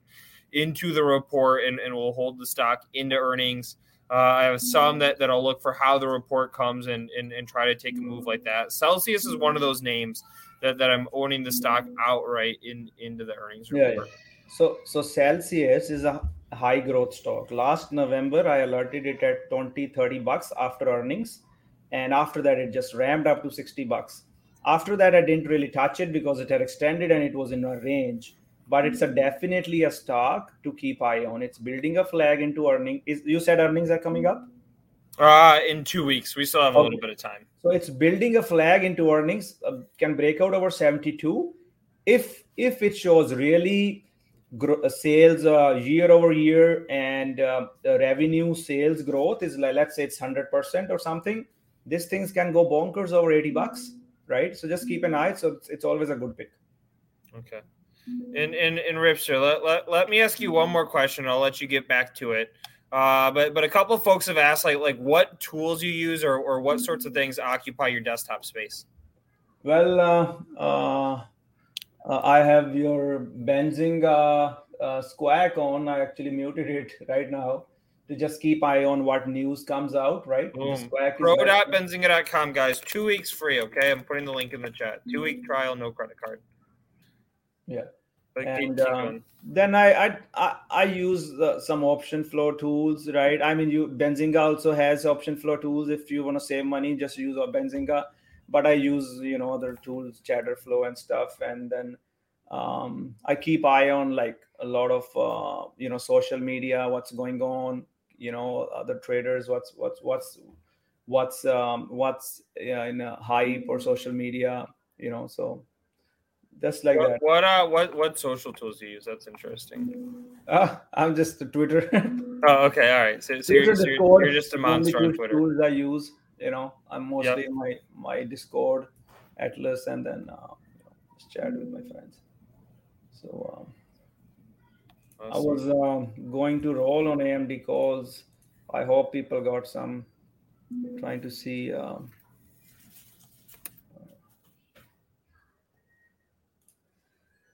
into the report and, and will hold the stock into earnings. Uh, I have some that, that I'll look for how the report comes and, and, and try to take a move like that. Celsius is one of those names that, that I'm owning the stock outright in into the earnings Yeah, yeah. So so Celsius is a high growth stock. Last November, I alerted it at 20, 30 bucks after earnings. And after that, it just ramped up to 60 bucks. After that, I didn't really touch it because it had extended and it was in a range. But it's a definitely a stock to keep eye on. It's building a flag into earning. Is you said earnings are coming up? Uh, in two weeks, we still have a Okay. little bit of time. So it's building a flag into earnings uh, can break out over 72 if if it shows really gro- uh, sales uh, year over year and uh, the revenue sales growth is like let's say it's 100% or something these things can go bonkers over 80 bucks right so just keep an eye so it's, it's always a good pick Okay. And and and Ripster, let, let, let me ask you one more question. I'll let you get back to it. Uh, but but a couple of folks have asked like like what tools you use or, or what sorts of things occupy your desktop space. well uh, uh, uh, i have your benzinga uh, squawk on i actually muted it right now to just keep eye on what news comes out right The Boom. squawk is very- Pro.benzinga.com, guys. Two weeks free. Okay, I'm putting the link in the chat. Two week trial, no credit card. Yeah. But and keep uh, then I I I, I use uh, some option flow tools, right? I mean, you Benzinga also has option flow tools. If you want to save money, just use a Benzinga. But I use you know other tools, Cheddar Flow and stuff, and then um, I keep eye on like a lot of uh, you know social media, what's going on, you know other traders, what's what's what's what's um, what's uh, in a hype or social media, you know. So just like what, that. what uh what what social tools do you use? That's interesting. Uh, I'm just a Twitter. Oh, okay, all right. So, so, you're, so you're, you're just a monster on Twitter. Tools I use, you know, I'm mostly my my Discord, Atlas, and then uh, you know, just chat with my friends. So um, I was um, going to roll on AMD calls. I hope people got some. Trying to see. Um,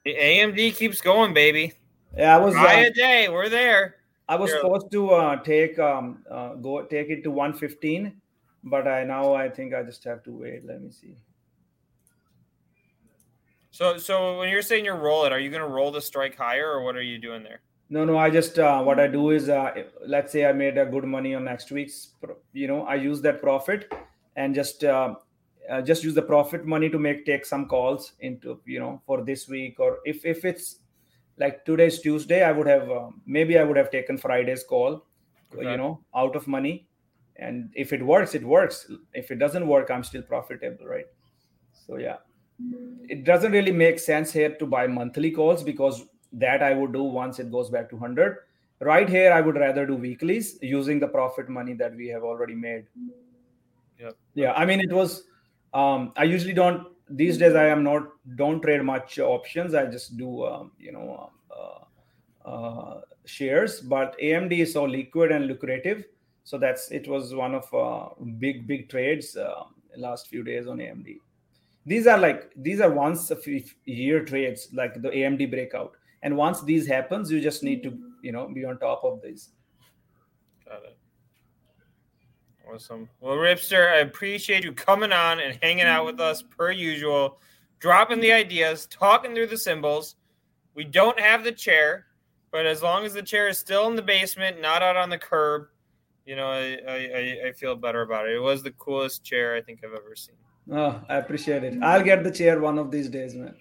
The AMD keeps going, baby. yeah, I was. Uh, a day. We're there. I was supposed to uh, take um, uh, go take it to 115, but I now I think I just have to wait. Let me see. So, so when you're saying you're roll it, are you going to roll the strike higher, or what are you doing there? No, no. I just uh, what I do is, uh, let's say I made a good money on next week's. You know, I use that profit and just uh, uh, just use the profit money to make take some calls into you know for this week or if if it's like today's Tuesday, I would have um, maybe I would have taken Friday's call, Okay. you know, out of money. And if it works, it works. If it doesn't work, I'm still profitable, right? So yeah, it doesn't really make sense here to buy monthly calls because that I would do once it goes back to 100. Right here, I would rather do weeklies using the profit money that we have already made. yeah Yeah, I mean, it was. Um, I usually don't these days. I am not don't trade much options. I just do um, you know um, uh, uh, shares. But AMD is so liquid and lucrative, so that's it was one of uh, big big trades uh, last few days on AMD. these are like these are once a year trades like the amd breakout. And once these happens you just need to you know be on top of these. Got it. Awesome. Well ripster i appreciate you coming on and hanging out with us per usual dropping the ideas talking through the symbols. We don't have the chair but as long as the chair is still in the basement not out on the curb you know i i, I feel better about it it was the coolest chair i think i've ever seen Oh, I appreciate it. I'll get the chair one of these days, man.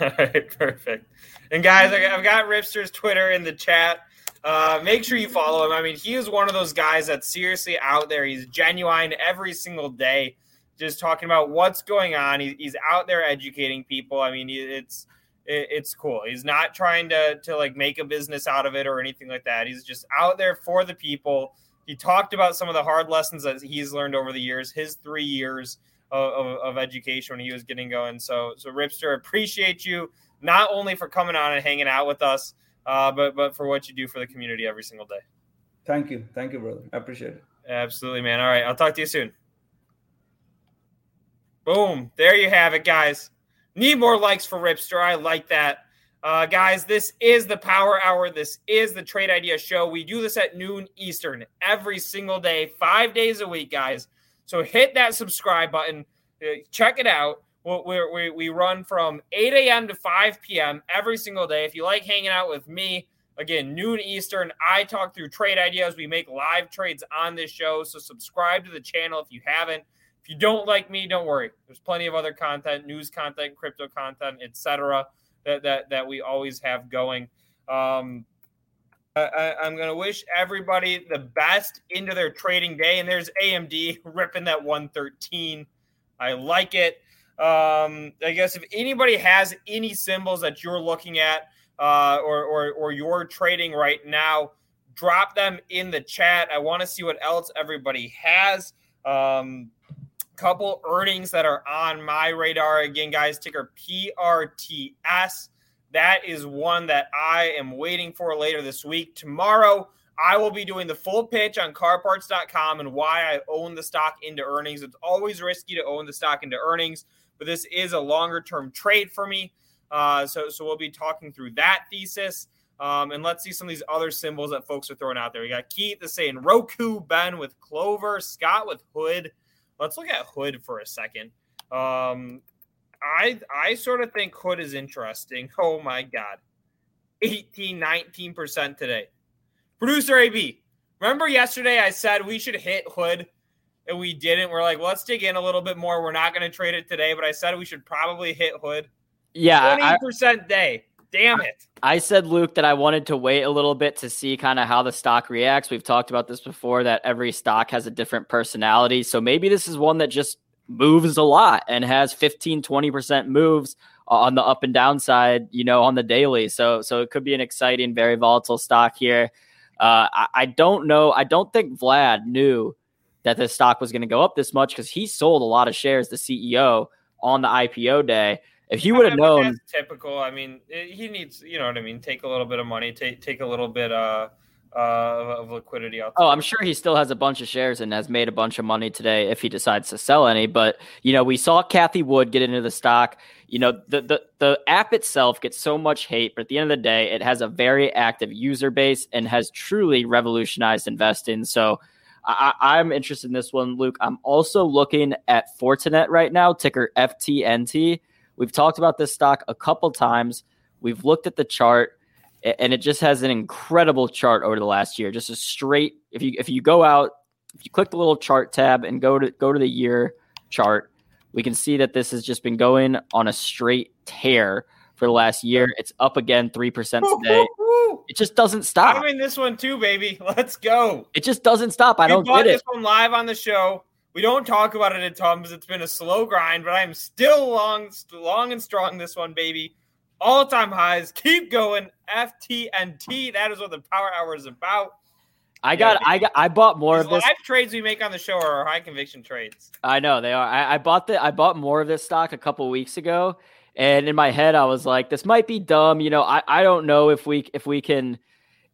All right, perfect. And guys, I've got Ripster's Twitter in the chat. Uh, make sure you follow him. I mean, he is one of those guys that's seriously out there. He's genuine every single day, just talking about what's going on. He, he's out there educating people. I mean, it's it, it's cool. He's not trying to to like make a business out of it or anything like that. He's just out there for the people. He talked about some of the hard lessons that he's learned over the years, his three years of, of, education when he was getting going. So, so Ripster, appreciate you not only for coming on and hanging out with us, uh, but but for what you do for the community every single day. Thank you, thank you, brother. I appreciate it. Absolutely, man. All right, I'll talk to you soon. Boom! There you have it, guys. Need more likes for Ripster. I like that. Uh, guys, this is the Power Hour. This is the Trade Idea Show. We do this at noon Eastern every single day, five days a week, guys. So hit that subscribe button. Uh, check it out. We, we, we run from 8 a.m. to 5 p.m. every single day. If you like hanging out with me, again, noon Eastern, I talk through trade ideas. We make live trades on this show. So subscribe to the channel if you haven't. If you don't like me, don't worry. There's plenty of other content, news content, crypto content, etc. That, that that we always have going. Um, I, am going to wish everybody the best into their trading day. And there's AMD ripping that 113. I like it. Um, I guess if anybody has any symbols that you're looking at uh, or, or, or you're trading right now, drop them in the chat. I want to see what else everybody has. Um, couple earnings that are on my radar. Again, guys, ticker PRTS. That is one that I am waiting for later this week. Tomorrow, I will be doing the full pitch on carparts.com and why I own the stock into earnings. It's always risky to own the stock into earnings, but this is a longer term trade for me. Uh, so, so we'll be talking through that thesis. Um, and let's see some of these other symbols that folks are throwing out there. We got Keith the saying Roku, Ben with Clover, Scott with Hood. Let's look at Hood for a second. Um, I I sort of think Hood is interesting. Oh my god. 18, 19% today. Producer AB, remember yesterday I said we should hit Hood and we didn't. We're like, well, let's dig in a little bit more. We're not going to trade it today, but I said we should probably hit Hood. Yeah. 20% I, day. Damn it. I said, Luke, that I wanted to wait a little bit to see kind of how the stock reacts. We've talked about this before that every stock has a different personality. So maybe this is one that just moves a lot and has 15 20% moves on the up and down side you know on the daily so so it could be an exciting very volatile stock here uh, I, I, don't know i don't think vlad knew that the stock was going to go up this much because he sold a lot of shares the ceo on the ipo day if he would have known typical i mean he needs you know what i mean take a little bit of money take take a little bit uh uh, of liquidity out there. Oh, I'm sure he still has a bunch of shares and has made a bunch of money today if he decides to sell any. But you know, we saw Cathie Wood get into the stock. You know, the the the app itself gets so much hate, but at the end of the day, it has a very active user base and has truly revolutionized investing. So. I, am interested in this one, Luke. I'm also looking at Fortinet right now, ticker FTNT. We've talked about this stock a couple times. We've looked at the chart and it just has an incredible chart over the last year. Just a straight. If you if you go out, if you click the little chart tab and go to go to the year chart, we can see that this has just been going on a straight tear for the last year. It's up again three percent today. It just doesn't stop. I'm in this one too, baby. Let's go. It just doesn't stop. I we don't get it. This one live on the show. We don't talk about it a ton because it's been a slow grind, but I'm still long, long and strong. This one, baby all time highs. Keep going. FTNT. That is what the Power Hour is about. I got, yeah, I got, I bought more of this. Live trades we make on the show are high conviction trades. I know they are. I, I bought the, I bought more of this stock a couple weeks ago, and in my head I was like, this might be dumb. You know, I, I don't know if we, if we can,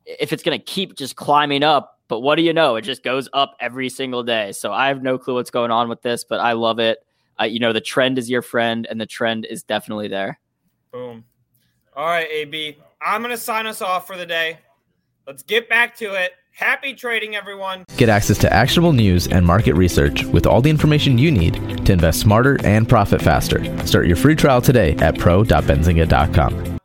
if it's gonna keep just climbing up. But what do you know? It just goes up every single day. So I have no clue what's going on with this, but I love it. uh, you know, the trend is your friend, and the trend is definitely there. Boom. All right, AB. I'm going to sign us off for the day. Let's get back to it. Happy trading, everyone. Get access to actionable news and market research with all the information you need to invest smarter and profit faster. Start your free trial today at pro.benzinga.com.